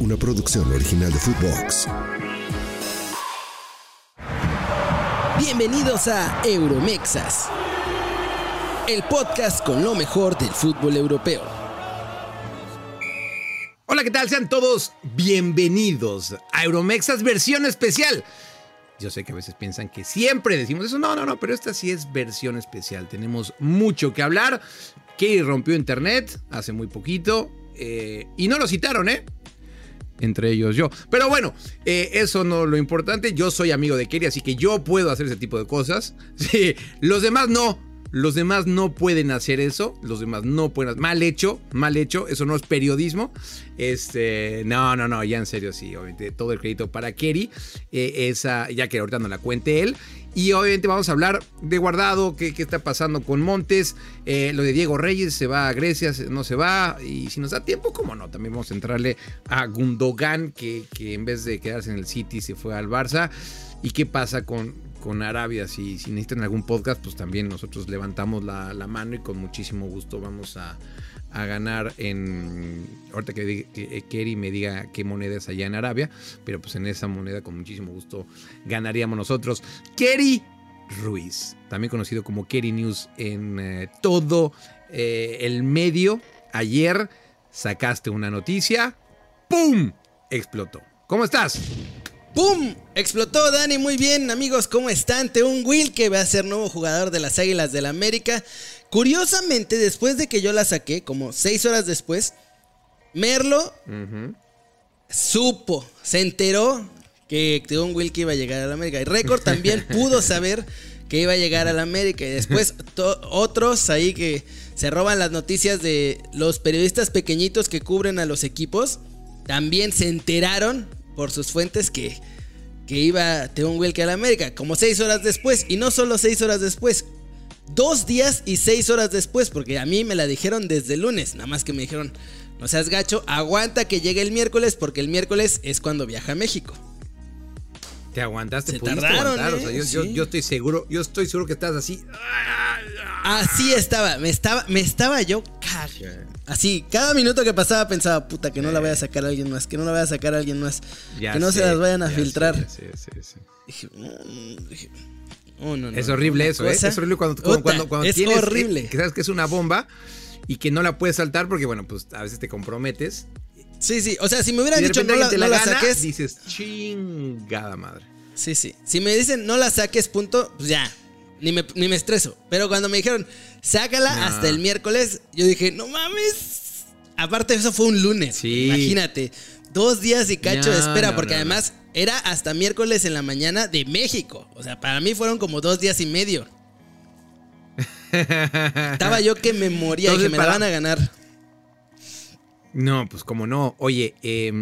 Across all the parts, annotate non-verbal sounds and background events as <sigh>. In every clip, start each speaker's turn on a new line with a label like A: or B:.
A: una producción original de Footbox.
B: Bienvenidos a Euromexas, el podcast con lo mejor del fútbol europeo.
C: Hola, ¿qué tal? Sean todos bienvenidos a Euromexas versión especial. Yo sé que a veces piensan que siempre decimos eso. No, no, no, pero esta sí es versión especial. Tenemos mucho que hablar. Kerry rompió internet hace muy poquito. eh, y no lo citaron, ¿eh? Entre ellos yo. Pero bueno, eh, eso no es lo importante. Yo soy amigo de Kerry, así que yo puedo hacer ese tipo de cosas. <laughs> Sí, los demás no. Los demás no pueden hacer eso. Los demás no pueden hacer. Mal hecho, mal hecho. Eso no es periodismo. Este. No, no, no. Ya en serio, sí. Obviamente, todo el crédito para Kerry. Eh, esa, ya que ahorita no la cuente él. Y obviamente vamos a hablar de guardado, qué, qué está pasando con Montes, eh, lo de Diego Reyes, se va a Grecia, no se va, y si nos da tiempo, cómo no, también vamos a entrarle a Gundogan, que, que en vez de quedarse en el City se fue al Barça, y qué pasa con, con Arabia, si, si necesitan algún podcast, pues también nosotros levantamos la, la mano y con muchísimo gusto vamos a, a ganar en. Ahorita que, que Kerry me diga qué moneda es allá en Arabia, pero pues en esa moneda con muchísimo gusto ganaríamos nosotros. Kerry Ruiz, también conocido como Kerry News en eh, todo eh, el medio. Ayer sacaste una noticia, ¡pum! Explotó. ¿Cómo estás?
B: ¡Pum! Explotó Dani, muy bien amigos, ¿cómo están? Teun Will, que va a ser nuevo jugador de las Águilas del América. Curiosamente, después de que yo la saqué, como seis horas después, Merlo supo, se enteró que Teun Will que iba a llegar a la América. Y Record también <laughs> pudo saber que iba a llegar a la América. Y después otros ahí que se roban las noticias de los periodistas pequeñitos que cubren a los equipos, también se enteraron por sus fuentes que, que iba Teun Wilke a la América. Como seis horas después. Y no solo seis horas después. Dos días y seis horas después. Porque a mí me la dijeron desde el lunes. Nada más que me dijeron, no seas gacho, aguanta que llegue el miércoles. Porque el miércoles es cuando viaja a México.
C: Te aguantaste,
B: Se tardaron,
C: aguantar, o sea,
B: ¿eh?
C: yo, yo-
B: Sí.
C: yo estoy seguro, yo estoy seguro que estás así.
B: Así estaba, me estaba, me estaba yo Así, cada minuto que pasaba pensaba, puta, que no la vaya a sacar a alguien más, que no la vaya a sacar a alguien más,
C: Ya
B: que no se las vayan a filtrar.
C: sé, ya sé, ya sé.
B: Dije, dije, oh, no, no,
C: Es horrible eso, ¿eh? Es horrible cuando,
B: Puta,
C: cuando, cuando
B: es
C: tienes,
B: horrible.
C: eh, que sabes que es una bomba y que no la puedes saltar porque, bueno, pues a veces te comprometes.
B: Sí, sí, o sea, si me hubieran dicho no la, no
C: la,
B: la
C: gana,
B: saques,
C: dices, chingada madre.
B: sí, sí. Si me dicen no la saques, punto, pues ya, ni me, ni me estreso. Pero cuando me dijeron, sácala
C: No.
B: hasta el miércoles, yo dije, no mames. Aparte, eso fue un lunes.
C: Sí.
B: Imagínate, dos días y cacho de espera,
C: no,
B: porque además era hasta miércoles en la mañana de México. O sea, para mí fueron como dos días y medio. <laughs> Estaba yo que me moría y
C: Entonces,
B: que me la
C: para-
B: van a ganar.
C: No, pues como no. Oye, eh,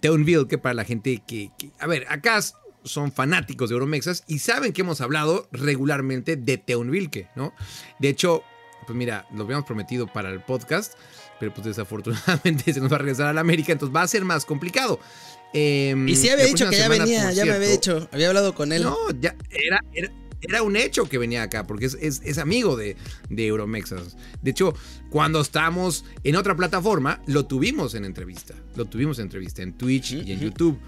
C: Teunville, que para la gente que, que- A ver, acá son fanáticos de Euromexas y saben que hemos hablado regularmente de Teunville, ¿no? De hecho, pues mira, lo habíamos prometido para el podcast, pero pues desafortunadamente <laughs> se nos va a regresar a la América, entonces va a ser más complicado. Eh,
B: Y sí había
C: la
B: dicho que ya
C: semana,
B: venía, ya me había dicho, había hablado con él.
C: no, ya era, era, era un hecho que venía acá, porque es, es- es amigo de, de Euromexas. De hecho, cuando estábamos en otra plataforma, lo tuvimos en entrevista. Lo tuvimos en entrevista en Twitch y en YouTube.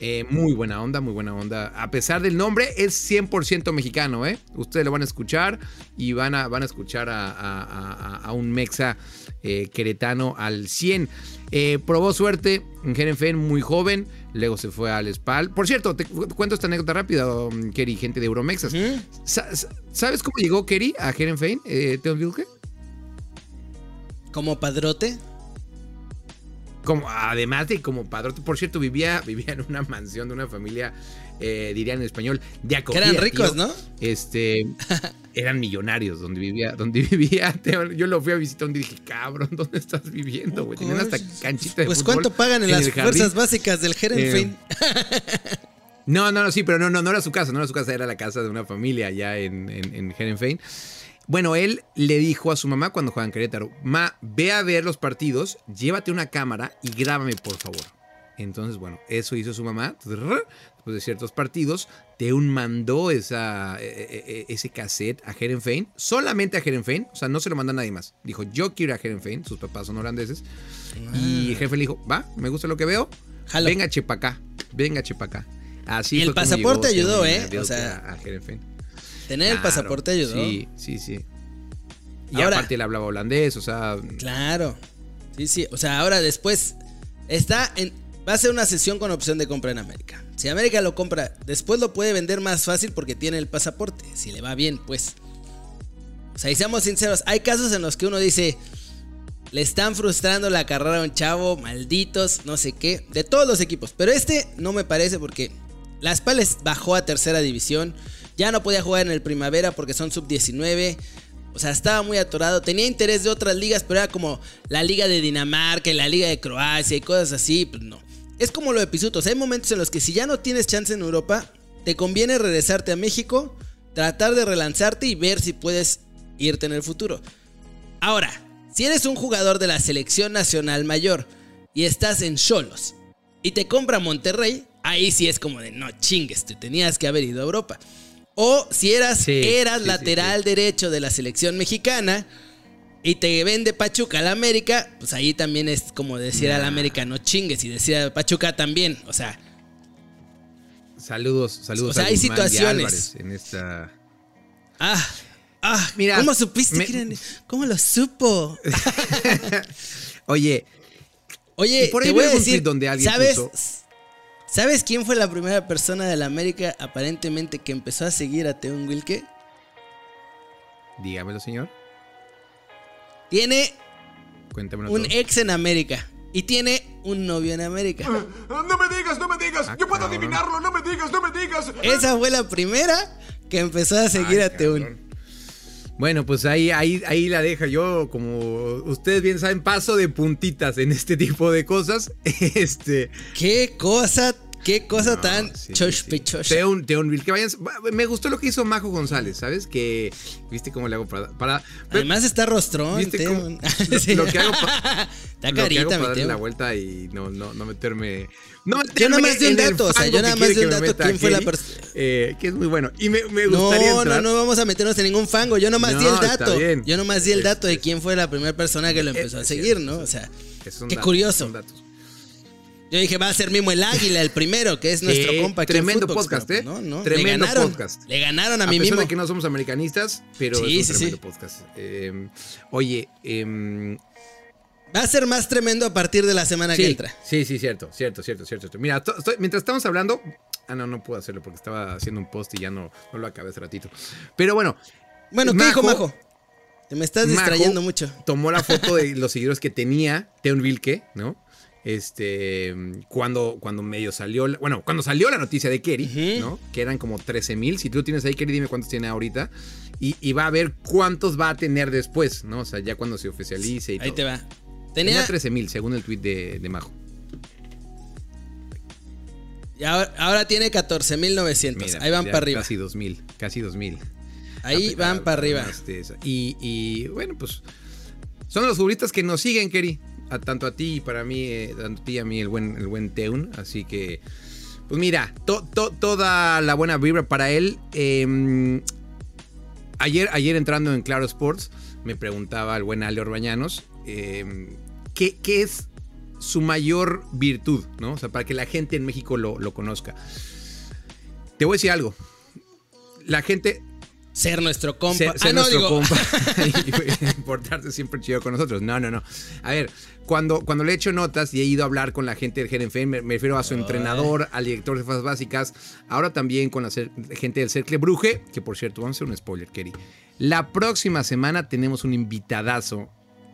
C: Eh, muy buena onda, muy buena onda. A pesar del nombre, es 100% mexicano, ¿eh? Ustedes lo van a escuchar y van a, van a escuchar a, a- un mexa eh, queretano al 100. Eh, probó suerte en Jerenfen muy joven, luego se fue al SPAL. Por cierto, te cu- cuento esta anécdota rápida, um, Kerry, gente de Euromexas. Sa- ¿Sabes cómo llegó Kerry a Jerenfen, eh, Teo Vilke?
B: Como padrote.
C: Como, además de como padrote, por cierto, vivía, <laughs> vivía en una mansión de una familia, eh, dirían en español, de acogida.
B: eran ricos,
C: tío.
B: ¿no?
C: Este, <laughs> eran millonarios donde vivía, donde <laughs> vivía. Yo lo fui a visitar donde dije, cabrón, ¿dónde estás viviendo, güey? Tenían hasta canchita de
B: Pues
C: fútbol
B: cuánto pagan en,
C: en
B: las fuerzas básicas del Herenfein. <laughs>
C: No, no, no, sí, pero no, no, no era su casa, no era su casa, era la casa de una familia allá en, en, en Herenfein. Bueno, él le dijo a su mamá cuando juega en Querétaro, ma, ve a ver los partidos, llévate una cámara y grábame, por favor. Entonces, bueno, eso hizo su mamá. Después de ciertos partidos, Teun mandó esa, eh, eh, eh, ese cassette a Herenfein, solamente a Herenfein, o sea, no se lo mandó a nadie más. Dijo, yo quiero ir a Herenfein, sus papás son holandeses. Y jefe le dijo, va, me gusta lo que veo. Venga, Chepacá. Venga, Chepacá. Así
B: Y el pasaporte
C: llegó
B: ayudó, ¿eh? O sea,
C: a.
B: Tener el pasaporte ayudó.
C: Sí, sí, sí. Y
B: Ahora-
C: aparte él hablaba holandés, o sea,
B: Claro. Sí, sí. O sea, ahora después está en. Va a ser una sesión con opción de compra en América. Si América lo compra, después lo puede vender más fácil porque tiene el pasaporte. Si le va bien, pues. O sea, y seamos sinceros, hay casos en los que uno dice. Le están frustrando la carrera a un chavo, malditos, no sé qué, de todos los equipos. Pero este no me parece porque Las Pales bajó a tercera división. Ya no podía jugar en el primavera porque son sub-19. O sea, estaba muy atorado. Tenía interés de otras ligas, pero era como la liga de Dinamarca y la liga de Croacia y cosas así. Pues no. Es como lo de Pisutos. Hay momentos en los que si ya no tienes chance en Europa, te conviene regresarte a México, tratar de relanzarte y ver si puedes irte en el futuro. Ahora, si eres un jugador de la selección nacional mayor y estás en Cholos y te compra Monterrey, ahí sí es como de no chingues, te tenías que haber ido a Europa. O si eras,
C: Sí,
B: eras
C: sí, sí,
B: lateral derecho de la selección mexicana y te vende Pachuca al América, pues ahí también es como decir
C: Nah.
B: América no chingues y decir a Pachuca también. O sea,
C: saludos, saludos
B: O sea,
C: a
B: hay
C: Guzmán
B: situaciones.
C: En esta
B: ah, ah,
C: Mira,
B: ¿cómo supiste?
C: me-?
B: ¿Cómo lo supo? <laughs>
C: Oye,
B: Oye,
C: Y por ahí
B: te voy a decir,
C: donde alguien
B: ¿sabes?
C: puso-
B: ¿Sabes quién fue la primera persona de la América aparentemente que empezó a seguir a Teun Wilke?
C: dígamelo, señor.
B: Tiene
C: Cuéntamelo
B: un
C: todo.
B: ex en América y tiene un novio en América.
D: No me digas, no me digas.
C: Ah,
D: Yo puedo
C: cabrón.
D: adivinarlo, no me digas, no me digas.
B: Esa fue la primera que empezó a seguir
C: Ay,
B: a Teun.
C: cabrón. Bueno, pues ahí, ahí, ahí la deja. Yo, como ustedes bien saben, paso de puntitas en este tipo de cosas. <laughs> Este.
B: Qué cosa, qué cosa
C: no,
B: tan
C: sí,
B: choshpichosa.
C: sí. Teun, Teun, que vayan. Me gustó lo que hizo Majo González, ¿sabes? Que. ¿Viste cómo le hago para. para
B: Además está rostrón,
C: ¿Viste cómo- <laughs> lo-
B: Sí.
C: lo que hago pa- <laughs>
B: Está
C: lo que hago
B: carita,
C: para darle la vuelta y no, no, no meterme. No
B: Yo nada más di un
C: el
B: dato, o sea, yo nada más di un dato quién fue la persona.
C: eh, que es muy bueno. Y me, me gustaría
B: No,
C: entrar.
B: no, no vamos a meternos en ningún fango. Yo nomás di
C: No,
B: el
C: está
B: dato. Yo nomás di el dato de quién fue la primera persona que lo empezó a seguir, ¿no? O sea, qué
C: datos,
B: curioso.
C: son datos.
B: Yo dije, va a ser mismo el águila, el primero, que es nuestro compa. aquí en
C: tremendo
B: Footbox,
C: podcast, ¿eh?
B: No, no,
C: Tremendo
B: le ganaron,
C: podcast.
B: Le ganaron a,
C: A,
B: mí
C: pesar de que no somos americanistas, pero
B: Sí,
C: es
B: sí,
C: un tremendo
B: sí.
C: podcast. Eh, oye, em,
B: Va a ser más tremendo a partir de la semana que entra.
C: sí, sí, cierto, cierto, cierto, cierto. Mira, estoy- mientras estamos hablando, ah, no, no puedo hacerlo porque estaba haciendo un post y ya no, no lo acabé hace ratito. Pero bueno,
B: Bueno, ¿qué dijo Majo? Te me estás
C: Majo
B: distrayendo mucho.
C: tomó la foto de los seguidores que tenía Teun Vilke, ¿no? Este, cuando, cuando medio salió, bueno, cuando salió la noticia de Kerry. ¿no? Que eran como 13 mil. Si tú tienes ahí, Kerry, dime cuántos tiene ahorita. Y, y va a ver cuántos va a tener después, ¿no? O sea, ya cuando se oficialice y
B: Ahí
C: todo.
B: te va.
C: Tenía,
B: Tenía.
C: 13 mil, según el tweet de, de Majo.
B: y ahora, ahora tiene 14.900.
C: Mira,
B: Ahí van para arriba.
C: Casi 2 mil, casi 2 mil.
B: Ahí
C: Ah,
B: van para arriba.
C: esa. Y, y, bueno, pues son los futbolistas que nos siguen, Kerry. A, tanto a ti y para mí, eh, tanto a ti y a mí, el buen, el buen Teun. Así que, pues mira, to- to- toda la buena vibra para él. Eh, ayer, ayer entrando en Claro Sports, me preguntaba el buen Ale Orbañanos, eh, ¿qué, qué es su mayor virtud? ¿no? O sea, para que la gente en México lo, lo conozca. Te voy a decir algo. La gente,
B: Ser nuestro compa.
C: ser, ser
B: ah, no,
C: nuestro
B: digo.
C: compa <laughs> <laughs> y portarse siempre chido con nosotros. No, no, no. A ver, cuando, cuando le he hecho notas y he ido a hablar con la gente del Gerenfen, me, me refiero a su entrenador, al director de fuerzas básicas, ahora también con la gente del Cercle Bruje, que por cierto, vamos a hacer un spoiler, Kerry. La próxima semana tenemos un invitadazo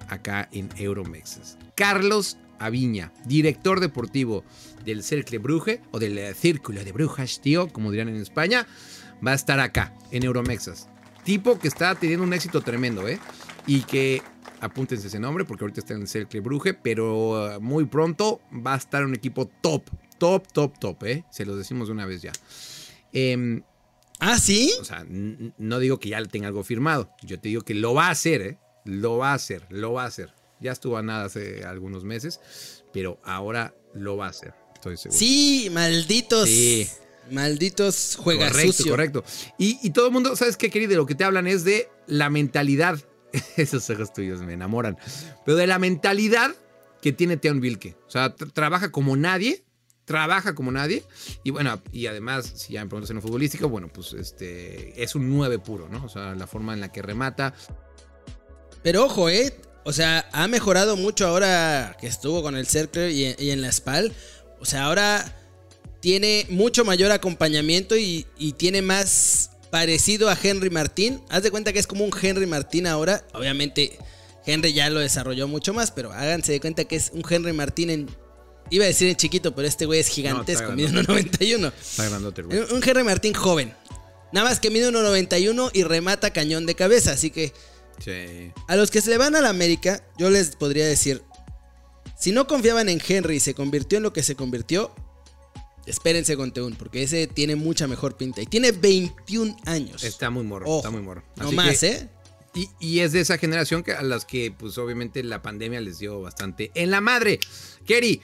C: acá en Euromexas. Carlos Aviña, director deportivo del Cercle Bruje, o del eh, Círculo de Brujas, tío, como dirán en España, va a estar acá, en Euromexas. Tipo que está teniendo un éxito tremendo, ¿eh? Y que, apúntense ese nombre, porque ahorita está en el Cercle Bruje, pero eh, muy pronto va a estar un equipo top, top, top, top, ¿eh? Se los decimos de una vez ya. Em,
B: Ah, sí.
C: o sea, no digo que ya tenga algo firmado. Yo te digo que lo va a hacer, ¿eh? Lo va a hacer, lo va a hacer. Ya estuvo a nada hace algunos meses, pero ahora lo va a hacer. Estoy seguro.
B: Sí, malditos.
C: Sí.
B: Malditos juega
C: correcto,
B: sucio.
C: correcto. Y, y todo el mundo, ¿sabes qué, querido? De lo que te hablan es de la mentalidad. <laughs> Esos ojos tuyos me enamoran. Pero de la mentalidad que tiene Teon Vilke. O sea, tra- trabaja como nadie trabaja como nadie. Y bueno, y además, si ya me preguntas en lo futbolístico, bueno, pues este es un 9 puro, ¿no? O sea, la forma en la que remata.
B: Pero ojo, ¿eh? O sea, ha mejorado mucho ahora que estuvo con el Cercle y, y en la SPAL. O sea, ahora tiene mucho mayor acompañamiento y, y tiene más parecido a Henry Martín. Haz de cuenta que es como un Henry Martín ahora. Obviamente, Henry ya lo desarrolló mucho más, pero háganse de cuenta que es un Henry Martín en. Iba a decir en chiquito, pero este güey es gigantesco,
C: No,
B: mide
C: está
B: 1.91.
C: Está grandote, güey.
B: Un Henry Martín joven. Nada más que mide 1.91 y remata cañón de cabeza. Así que
C: Sí.
B: a los que se le van a la América, yo les podría decir: si no confiaban en Henry y se convirtió en lo que se convirtió, espérense con Teun, porque ese tiene mucha mejor pinta. Y tiene 21 años.
C: Está muy morro,
B: Ojo,
C: está muy morro.
B: No más,
C: que-
B: ¿eh?
C: Y, y es de esa generación que, a las que, pues obviamente, la pandemia les dio bastante en la madre. Kerry,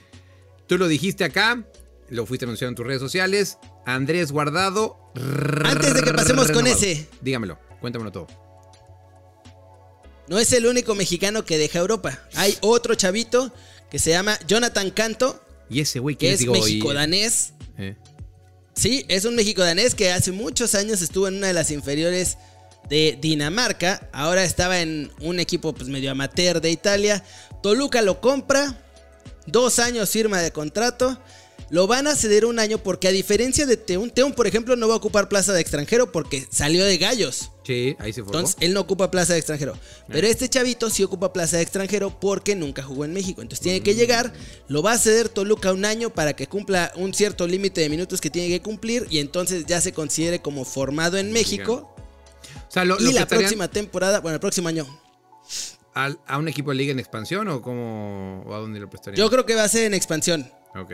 C: tú lo dijiste acá, lo fuiste anunciando en tus redes sociales. Andrés Guardado.
B: Antes de que pasemos con ese.
C: Dígamelo, cuéntamelo todo.
B: No es el único mexicano que deja Europa. Hay otro chavito que se llama Jonathan Canto,
C: Y ese güey
B: que es mexico-danés.
C: Eh,
B: Sí, es un mexico-danés que hace muchos años estuvo en una de las inferiores de Dinamarca. Ahora estaba en un equipo pues, medio amateur de Italia. Toluca lo compra. Dos años firma de contrato. Lo van a ceder un año porque a diferencia de Teun, Teun por ejemplo no va a ocupar plaza de extranjero porque salió de Gallos.
C: Sí, ahí se formó.
B: Entonces, él no ocupa plaza de extranjero. Pero este chavito sí ocupa plaza de extranjero porque nunca jugó en México. Entonces tiene que llegar, lo va a ceder Toluca un año para que cumpla un cierto límite de minutos que tiene que cumplir y entonces ya se considere como formado en México.
C: o sea, lo,
B: Y
C: lo
B: la próxima temporada, bueno, el próximo año.
C: al- ¿A un equipo de liga en expansión o cómo o a dónde lo prestarían?
B: Yo creo que va a ser en expansión.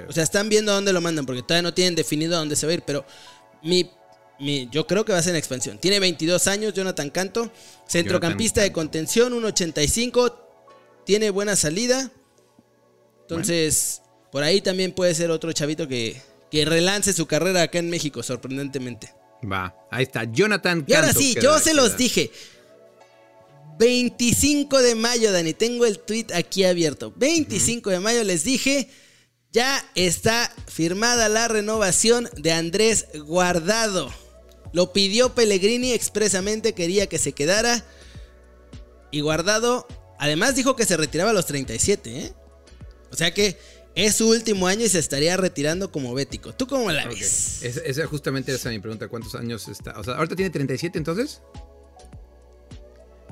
B: O sea, están viendo a dónde lo mandan porque todavía no tienen definido a dónde se va a ir. Pero mi, mi- yo creo que va a ser en expansión. Tiene 22 años, Jonathan Canto. Centrocampista de contención, 1.85. Tiene buena salida. Entonces, por ahí también puede ser otro chavito que, que relance su carrera acá en México, sorprendentemente.
C: Va, ahí está. Jonathan
B: Y ahora
C: Canto
B: sí, yo se los dije. 25 de mayo, Dani, tengo el tweet aquí abierto. 25 de mayo les dije, ya está firmada la renovación de Andrés Guardado. Lo pidió Pellegrini expresamente, quería que se quedara. Y Guardado, además dijo que se retiraba a los 37, ¿eh? O sea que es su último año y se estaría retirando como bético. ¿Tú cómo la
C: Ok.
B: ves?
C: Es- Esa justamente esa es mi pregunta. ¿Cuántos años está? O sea, ahorita tiene 37 entonces.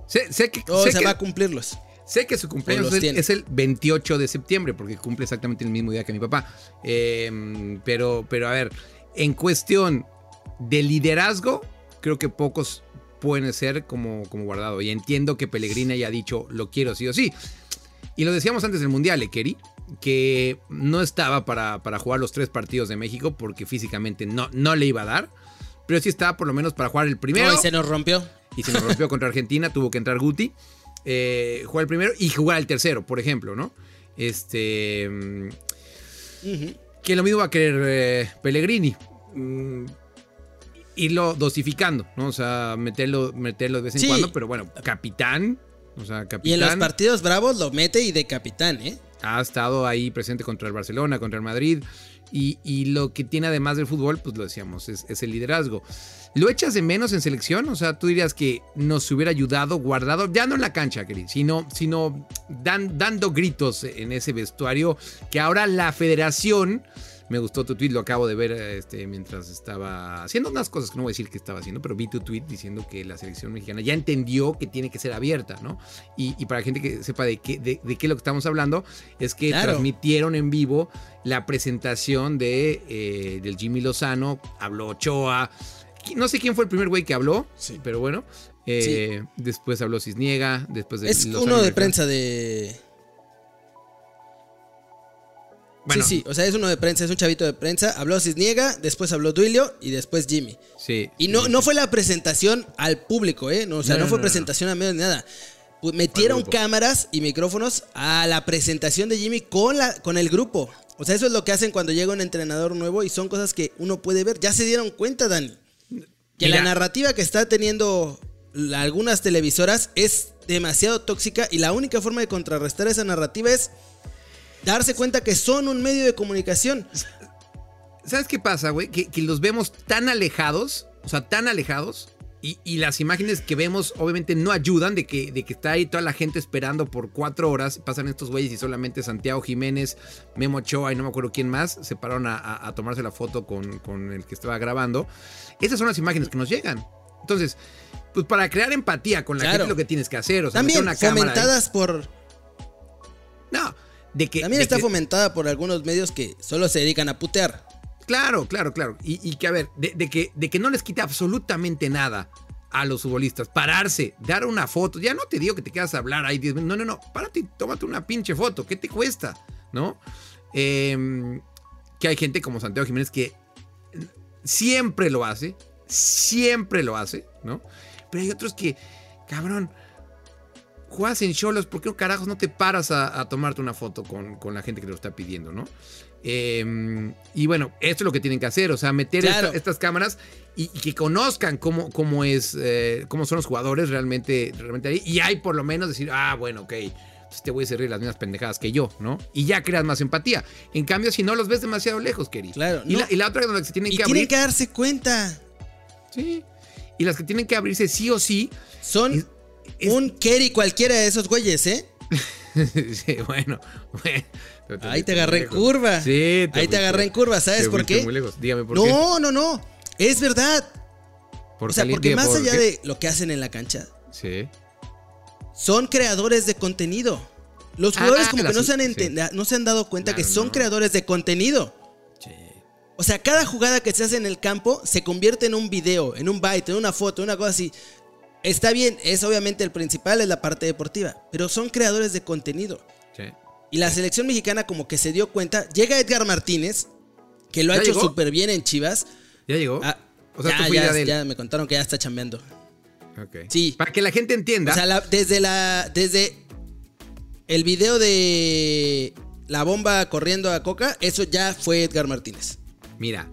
C: Sé, sé que,
B: O
C: sé,
B: se
C: que,
B: va a cumplirlos.
C: sé que su cumpleaños es el, es el 28 de septiembre, porque cumple exactamente el mismo día que mi papá. Eh, pero, pero a ver, en cuestión de liderazgo, creo que pocos pueden ser como, como guardado. Y entiendo que Pellegrini haya dicho, lo quiero sí o sí. Y lo decíamos antes del Mundial, Ekeri, que no estaba para, para jugar los tres partidos de México porque físicamente no, no le iba a dar. Pero sí estaba por lo menos para jugar el primero.
B: No, y se nos rompió.
C: y se nos rompió contra Argentina, tuvo que entrar Guti. eh, jugar el primero y jugar el tercero, por ejemplo, ¿no? Este. mm, que lo mismo va a querer eh, Pellegrini. Mm, irlo dosificando, ¿no? O sea, meterlo, meterlo de vez en
B: Sí.
C: cuando, pero bueno, capitán. O sea, capitán.
B: Y en los partidos bravos lo mete y de capitán, ¿eh?
C: ha estado ahí presente contra el Barcelona, contra el Madrid. Y, y lo que tiene además del fútbol, pues lo decíamos, es, es el liderazgo. ¿Lo echas de menos en selección? O sea, tú dirías que nos hubiera ayudado, guardado, ya no en la cancha, Cris, sino, sino dan- dando gritos en ese vestuario que ahora la federación. Me gustó tu tweet, lo acabo de ver este, mientras estaba haciendo unas cosas que no voy a decir que estaba haciendo, pero vi tu tweet diciendo que la selección mexicana ya entendió que tiene que ser abierta, ¿no? Y, y para gente que sepa de qué, de, de qué es lo que estamos hablando, es que
B: Claro.
C: transmitieron en vivo la presentación de, eh, del Jimmy Lozano, habló Ochoa, no sé quién fue el primer güey que habló,
B: Sí.
C: pero bueno, eh, después habló Cisniega, después de
B: Es
C: Lozano
B: uno de prensa de.
C: Bueno,
B: Sí, sí, o sea, es uno de prensa, es un chavito de prensa. Habló Cisniega, después habló Duilio y después Jimmy.
C: sí.
B: Y no, no fue la presentación al público, ¿eh? No, o sea,
C: No,
B: no,
C: no,
B: fue presentación a medios ni nada. Metieron cámaras y micrófonos a la presentación de Jimmy con, la, con el grupo. O sea, eso es lo que hacen cuando llega un entrenador nuevo y son cosas que uno puede ver. Ya se dieron cuenta, Dani. Que
C: Mira.
B: la narrativa que está teniendo algunas televisoras es demasiado tóxica y la única forma de contrarrestar esa narrativa es darse cuenta que son un medio de comunicación.
C: ¿Sabes qué pasa, güey? Que, que los vemos tan alejados, o sea, tan alejados, y, y las imágenes que vemos obviamente no ayudan de que, de que está ahí toda la gente esperando por cuatro horas, pasan estos güeyes y solamente Santiago Jiménez, Memo Ochoa y no me acuerdo quién más, se pararon a, a- a tomarse la foto con, con el que estaba grabando. Esas son las imágenes que nos llegan. Entonces, pues para crear empatía con la
B: Claro.
C: gente lo que tienes que hacer. O sea,
B: También
C: una cámara
B: por.
C: No, de que...
B: También
C: de
B: está
C: que-
B: fomentada por algunos medios que solo se dedican a putear.
C: Claro, claro, claro. Y, y que, a ver, de, de que, de que no les quita absolutamente nada a los futbolistas. Pararse, dar una foto. Ya no te digo que te quedas a hablar ahí 10 minutos. No, no, no. Párate y tómate una pinche foto. ¿Qué te cuesta? ¿No? Em, que hay gente como Santiago Jiménez que siempre lo hace. Siempre lo hace, ¿no? Pero hay otros que, cabrón, juegas en cholos, ¿por qué carajos no te paras a, a tomarte una foto con, con la gente que lo está pidiendo, ¿no? Eh, y bueno, esto es lo que tienen que hacer, o sea, meter
B: Claro.
C: esta- estas cámaras y, y que conozcan cómo, cómo es, eh, cómo son los jugadores realmente, realmente ahí. Y hay por lo menos decir, ah, bueno, ok, pues este güey se ríe las mismas pendejadas que yo, ¿no? Y ya creas más empatía. En cambio, si no los ves demasiado lejos, Kerry.
B: Claro,
C: Y,
B: no.
C: la, y la otra la que se tienen
B: Y
C: que
B: tienen
C: abrir.
B: que darse cuenta.
C: Sí. Y las que tienen que abrirse sí o sí.
B: Son
C: Es-
B: un Kerry cualquiera de esos güeyes, ¿eh? <laughs>
C: sí, bueno,
B: Ahí te agarré en curva.
C: Sí,
B: Ahí te agarré en curva, ¿sabes por qué?
C: muy lejos. Dígame por qué.
B: No, no, no. Es verdad.
C: Por
B: o sea, porque más
C: ¿por
B: allá
C: qué?
B: de lo que hacen en la cancha,
C: Sí.
B: son creadores de contenido. Los
C: Ah,
B: jugadores como
C: la
B: que no
C: sí,
B: se, han
C: sí.
B: no se han dado cuenta que son
C: no.
B: creadores de contenido. O sea, cada jugada que se hace en el campo se convierte en un video, en un byte, en una foto, en una cosa así. Está bien, es obviamente el principal, es la parte deportiva, pero son creadores de contenido.
C: Sí.
B: Y la selección mexicana como que se dio cuenta, llega Edgar Martínez, que lo ha
C: ¿Ya
B: hecho súper bien en Chivas.
C: ¿Ya llegó?
B: Ah,
C: o sea,
B: ya, ya-
C: de
B: ya me contaron que ya está chambeando.
C: Ok.
B: Sí.
C: Para que la gente entienda.
B: O sea, la- desde la. Desde el video de la bomba corriendo a Coca, eso ya fue Edgar Martínez.
C: Mira,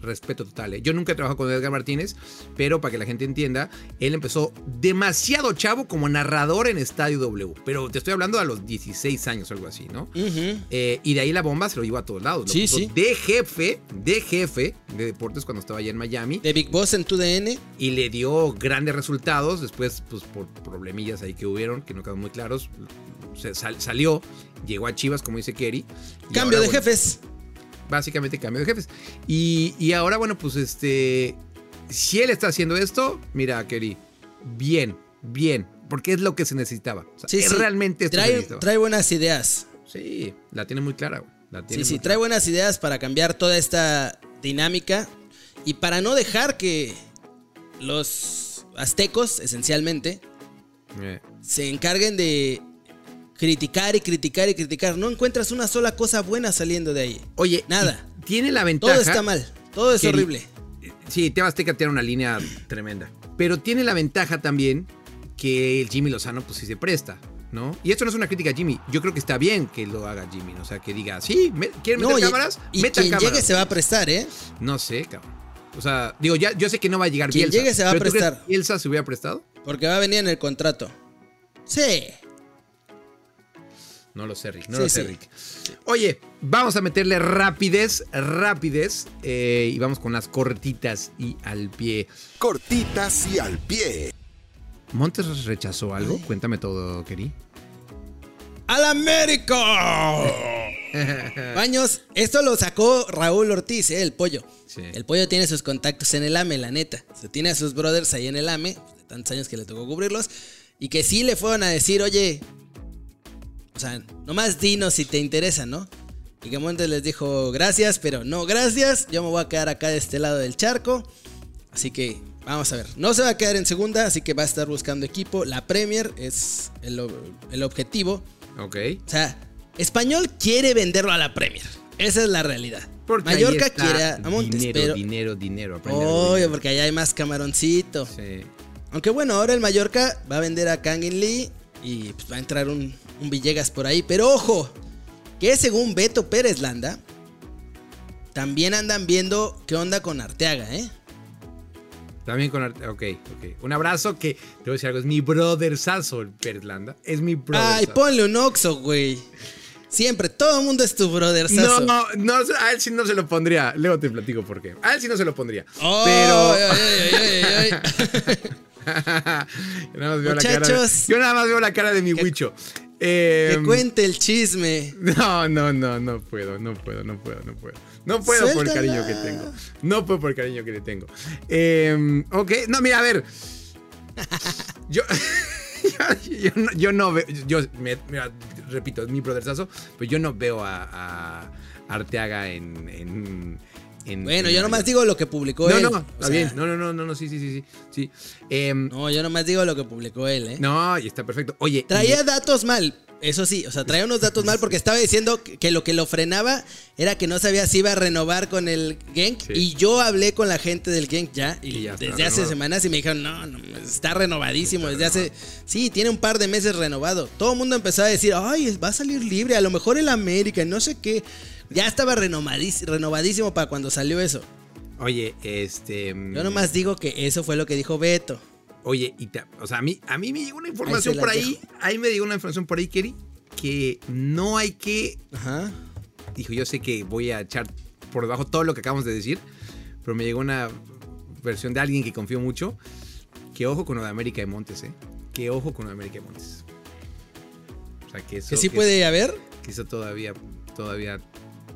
C: respeto total. ¿eh? Yo nunca he trabajado con Edgar Martínez, pero para que la gente entienda, él empezó demasiado chavo como narrador en Estadio W. Pero te estoy hablando a los 16 años o algo así, ¿no? Eh, y de ahí la bomba se lo llevó a todos lados. Lo
B: Sí, sí.
C: De jefe, de jefe de deportes cuando estaba allá en Miami.
B: De Big Boss en tu DN.
C: y le dio grandes resultados. Después, pues por problemillas ahí que hubieron, que no quedaron muy claros, se sal- salió, llegó a Chivas, como dice Kerry.
B: Cambio
C: ahora,
B: de
C: bueno,
B: jefes.
C: Básicamente cambio de jefes. Y, y ahora, bueno, pues este. Si él está haciendo esto, mira, Kerry, bien, bien. Porque es lo que se necesitaba. O sea,
B: Sí,
C: es
B: sí.
C: realmente esto
B: Trae, buenas ideas.
C: Sí, la tiene muy clara. La tiene
B: Sí, sí, trae buenas ideas para cambiar toda esta dinámica y para no dejar que los aztecos, esencialmente.
C: Eh,
B: se encarguen de criticar y criticar y criticar. No encuentras una sola cosa buena saliendo de ahí.
C: Oye,
B: Nada.
C: Tiene la ventaja.
B: Todo está mal. Todo es horrible.
C: Sí, Teba Azteca tiene una línea tremenda. Pero tiene la ventaja también que el Jimmy Lozano, pues sí se presta, ¿no? Y esto no es una crítica a Jimmy. Yo creo que está bien que lo haga Jimmy. O sea, que diga, sí, me- ¿quieren meter
B: No,
C: cámaras?
B: y
C: Metan
B: quien
C: cámaras.
B: llegue se va a prestar, ¿eh?
C: No sé, cabrón. O sea, digo, ya, yo sé que no va a llegar
B: Quien
C: Bielsa.
B: llegue se va a
C: pero ¿tú crees
B: prestar.
C: Bielsa se hubiera prestado?
B: Porque va a venir en el contrato. Sí.
C: No lo sé, Rick. No
B: Sí,
C: lo sé,
B: sí.
C: Rick. Oye, vamos a meterle rapidez, rapidez. eh, y vamos con las cortitas y al pie.
A: Cortitas y al pie.
C: ¿Montes rechazó algo? Cuéntame todo, Keri.
B: ¡Al América! Baños, esto lo sacó Raúl Ortiz, ¿eh? el pollo.
C: Sí.
B: El pollo tiene sus contactos en el AME, la neta. Se tiene a sus brothers ahí en el AME, de tantos años que le tocó cubrirlos. Y que sí le fueron a decir, oye, o sea, nomás dinos si te interesa, ¿no? Y que Montes les dijo, gracias, pero no gracias. Yo me voy a quedar acá de este lado del charco. Así que vamos a ver. No se va a quedar en segunda, así que va a estar buscando equipo. La Premier es el, ob- el objetivo.
C: Ok.
B: O sea, Español quiere venderlo a la Premier. Esa es la realidad.
C: Porque ahí
B: Mallorca
C: está
B: quiere a Montes,
C: dinero,
B: pero...
C: dinero, dinero.
B: Obvio,
C: dinero.
B: porque allá hay más camaroncito.
C: Sí.
B: Aunque bueno, ahora el Mallorca va a vender a Kangin Lee y pues, va a entrar un, un Villegas por ahí. Pero ojo, que según Beto Pérez Landa, también andan viendo qué onda con Arteaga, ¿eh?
C: También con Arte. Ok, ok. Un abrazo que, te voy a decir algo, es mi brothersazo el Pérez Landa. Es mi brother.
B: Ay, ponle un Oxo, güey. Siempre, todo el mundo es tu
C: No,
B: brotherzazo.
C: no, no, a él sí no se lo pondría. Luego te platico por qué. A él sí no se lo pondría.
B: Oh,
C: pero.
B: ay, ay, ay, ay, ay. <laughs> <laughs>
C: yo, nada más veo la cara de,
B: Muchachos.
C: yo nada más veo la cara de mi huicho. Eh,
B: que cuente el chisme. <laughs>
C: no, no, no, no puedo, no puedo, no puedo, no puedo. No puedo por el cariño que tengo. No puedo por el cariño que le tengo. Eh, ok, no, mira, a ver. <laughs> Yo. yo, yo no, yo no veo. Yo, me- mira, repito, es mi brotherzazo, pero yo no veo a, a Arteaga en. en- en-
B: Bueno,
C: en
B: yo nomás digo lo que publicó
C: No,
B: él.
C: no,
B: O
C: está
B: sea,
C: bien. No, no, no, no, no, sí, sí, sí, sí. Em,
B: No, yo nomás digo lo que publicó él, ¿eh?
C: no, y está perfecto. Oye,
B: Traía
C: y-
B: datos mal. Eso sí, o sea, traía unos datos mal porque estaba diciendo que, lo que lo frenaba era que no sabía si iba a renovar con el Genk.
C: Sí.
B: Y yo hablé con la gente del Genk ya, y,
C: Y ya está
B: desde hace semanas y me dijeron, no, no, está renovadísimo. desde hace. Sí, tiene un par de meses renovado. Todo el mundo empezó a decir, ay, va a salir libre, a lo mejor el América, no sé qué. Ya estaba renovadís- renovadísimo para cuando salió eso.
C: Oye, este.
B: Yo nomás digo que eso fue lo que dijo Beto.
C: Oye, y ta- o sea, a mí, a mí me llegó una información por ahí.
B: dejo.
C: Ahí me llegó una información por ahí, Kerry, que no hay que.
B: Ajá.
C: Dijo, yo sé que voy a echar por debajo todo lo que acabamos de decir, pero me llegó una versión de alguien que confío mucho. Que ojo con lo de América de Montes, ¿eh? Que ojo con lo de América de Montes. O sea, que eso.
B: Que sí
C: que-
B: puede haber.
C: que eso todavía, todavía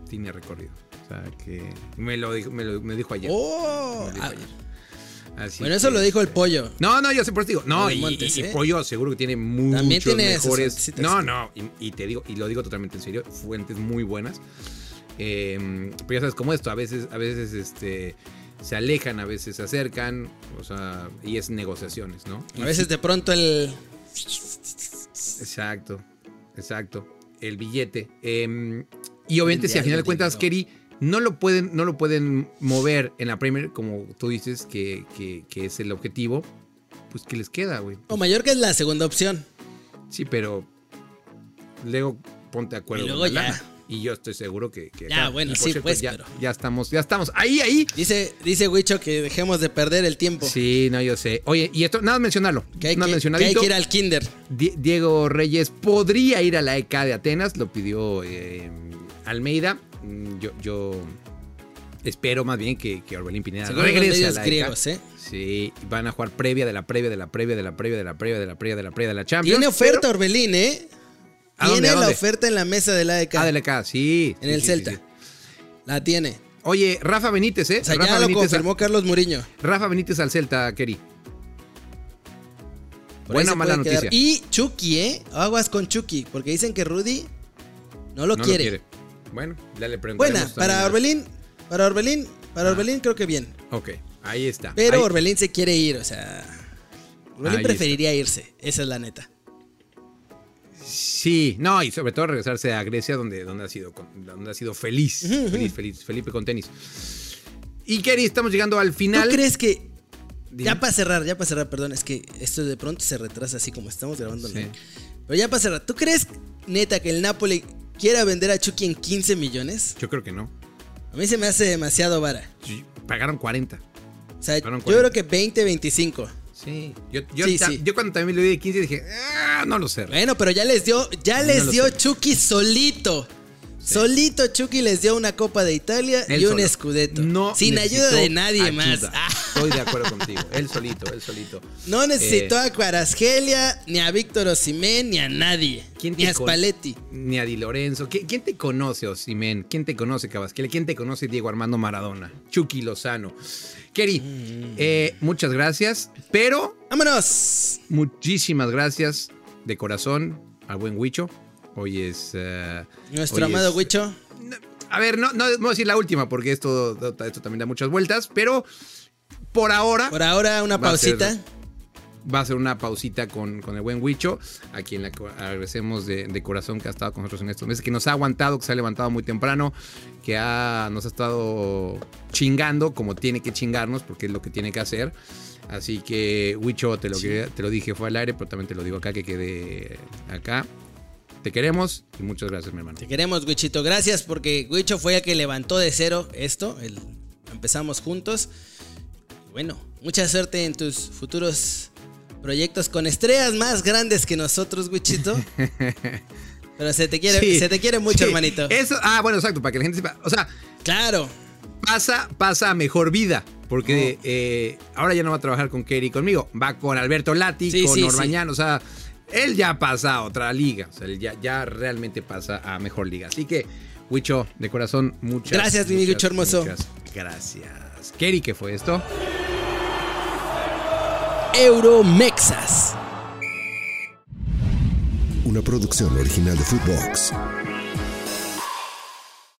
C: tiene recorrido. O sea, que me lo dijo, me lo, me dijo ayer.
B: Oh,
C: Me lo dijo
B: ah,
C: ayer. Así
B: bueno, eso
C: que,
B: lo dijo el
C: este,
B: pollo.
C: No, no, yo sé por eso digo. No, y,
B: Montes,
C: y- y
B: ¿eh?
C: Pollo seguro que tiene muchos
B: También tiene
C: mejores. No, no, y, y te digo, y lo digo totalmente en serio, fuentes muy buenas. Eh, pero ya sabes cómo esto, a veces, a veces este, se alejan, a veces se acercan, o sea, y es negociaciones, ¿no?
B: A veces de pronto el.
C: Exacto, exacto. El billete. Eh, y obviamente, si a final de cuentas. Kerry, no lo pueden, no lo pueden mover en la Premier, como tú dices, que, que- que es el objetivo, pues que les queda, güey.
B: O Mallorca es la segunda opción.
C: Sí, pero luego ponte de acuerdo
B: Y luego
C: con la
B: ya.
C: lana. Y yo estoy seguro que. que
B: Ya,
C: acá-
B: bueno, sí,
C: cierto,
B: pues,
C: ya,
B: pero-
C: ya estamos, ya estamos. Ahí, ahí.
B: Dice, dice Wicho que dejemos de perder el tiempo.
C: Sí, no, yo sé. Oye, y esto, nada mencionarlo.
B: Que hay,
C: nada
B: que, que hay que ir al kinder.
C: Die- Diego Reyes podría ir a la EK de Atenas, lo pidió eh, Almeida. Mm, Yo, yo espero más bien que, que Orbelín Pineda regrese a la
B: griegos. ¿eh?
C: Sí, van a jugar previa de la previa de la previa de la previa de la previa de la previa de la previa de la Champions.
B: Tiene oferta
C: pero-
B: Orbelín, ¿eh?
C: ¿A dónde,
B: Tiene la
C: dónde?
B: oferta en la mesa de la AEK.
C: Ah, de la EK, sí.
B: en
C: sí,
B: el
C: sí,
B: Celta.
C: sí.
B: La tiene.
C: Oye, Rafa Benítez, ¿eh?
B: O sea,
C: Rafa,
B: ya lo
C: Benítez
B: confirmó Carlos Muriño.
C: Rafa Benítez al Celta, Keri.
B: Por
C: Buena o mala
B: quedar.
C: noticia.
B: Y Chucky, ¿eh? Aguas con Chucky. Porque dicen que Rudy no lo
C: No
B: quiere.
C: Bueno, ya le preguntaremos.
B: Buena, para Orbelín. Para Orbelín. Para
C: Ah.
B: Orbelín creo que bien.
C: Ok, ahí está.
B: Pero
C: Ahí-
B: Orbelín se quiere ir, o sea. Orbelín
C: Ahí
B: preferiría irse. Esa es la neta.
C: Sí, no, y sobre todo regresarse a Grecia donde, donde, ha, sido, donde ha sido feliz, feliz, feliz, Felipe con tenis. Y Kerry, estamos llegando al
B: ¿Tú
C: final.
B: crees que
C: Dime.
B: Ya para cerrar, ya para cerrar, perdón, es que esto de pronto se retrasa así como estamos grabando.
C: Sí.
B: Pero ya para cerrar, ¿tú crees, neta, que el Napoli quiera vender a Chucky en 15 millones?
C: Yo creo que no.
B: A mí se me hace demasiado vara.
C: Sí, Pagaron 40.
B: O sea,
C: Fueron
B: yo
C: 40.
B: creo que 20, 25.
C: Sí. Yo, yo,
B: Sí, sí.
C: yo cuando también le di de 15 dije, ah, no lo sé.
B: Bueno, pero ya les dio, ya
C: No
B: les dio
C: sé.
B: Chucky solito. Solito Chucky les dio una Copa de Italia
C: Él
B: y un
C: solo.
B: Scudetto.
C: No
B: sin ayuda de nadie
C: ayuda.
B: más. Ah,
C: Estoy de acuerdo contigo. Él solito, él solito.
B: no necesitó
C: Eh,
B: a Cuarasgelia, ni a Víctor Osimén, ni a nadie.
C: ¿Quién
B: ni a Spalletti.
C: Ni a Di Lorenzo. ¿Qui- ¿Quién te conoce, Osimen? ¿Quién te conoce, Cabasquele? ¿Quién te conoce, Diego Armando Maradona? Chucky Lozano. Kerry,
B: Mm.
C: eh, muchas gracias, pero
B: ¡Vámonos!
C: muchísimas gracias de corazón al buen Huicho. Hoy es. eh,
B: Nuestro
C: hoy
B: amado
C: es-
B: Huicho.
C: A ver, no, no voy a decir la última porque esto, esto también da muchas vueltas, pero por ahora
B: Por ahora, una pausita.
C: va a ser una pausita con, con el buen Huicho, a quien le agradecemos de, de corazón que ha estado con nosotros en estos meses, que nos ha aguantado, que se ha levantado muy temprano, que ha, nos ha estado chingando como tiene que chingarnos, porque es lo que tiene que hacer. Así que, Huicho, te lo, te lo dije fue al aire, pero también te lo digo acá, que quede acá. Te queremos y muchas gracias, mi hermano.
B: Te queremos, Huichito. Gracias porque Huicho fue el que levantó de cero esto. El- empezamos juntos. Bueno, mucha suerte en tus futuros proyectos con estrellas más grandes que nosotros, Huichito. <laughs> Pero se te quiere,
C: Sí,
B: se te quiere mucho,
C: sí.
B: hermanito.
C: Eso, ah, bueno, exacto, para que la gente sepa. O sea,
B: Claro.
C: pasa, pasa a mejor vida. Porque eh, ahora ya no va a trabajar con Kerry conmigo. Va con Alberto Lati,
B: Sí,
C: con Orbañán. O sea, él ya pasa a otra liga. O sea, él ya, ya realmente pasa a mejor liga. Así que, Huicho, de corazón, muchas
B: Gracias, mi Huicho hermoso.
C: muchas gracias. Kerry, ¿qué fue esto?
B: Euromexas.
A: Una producción original de Footbox.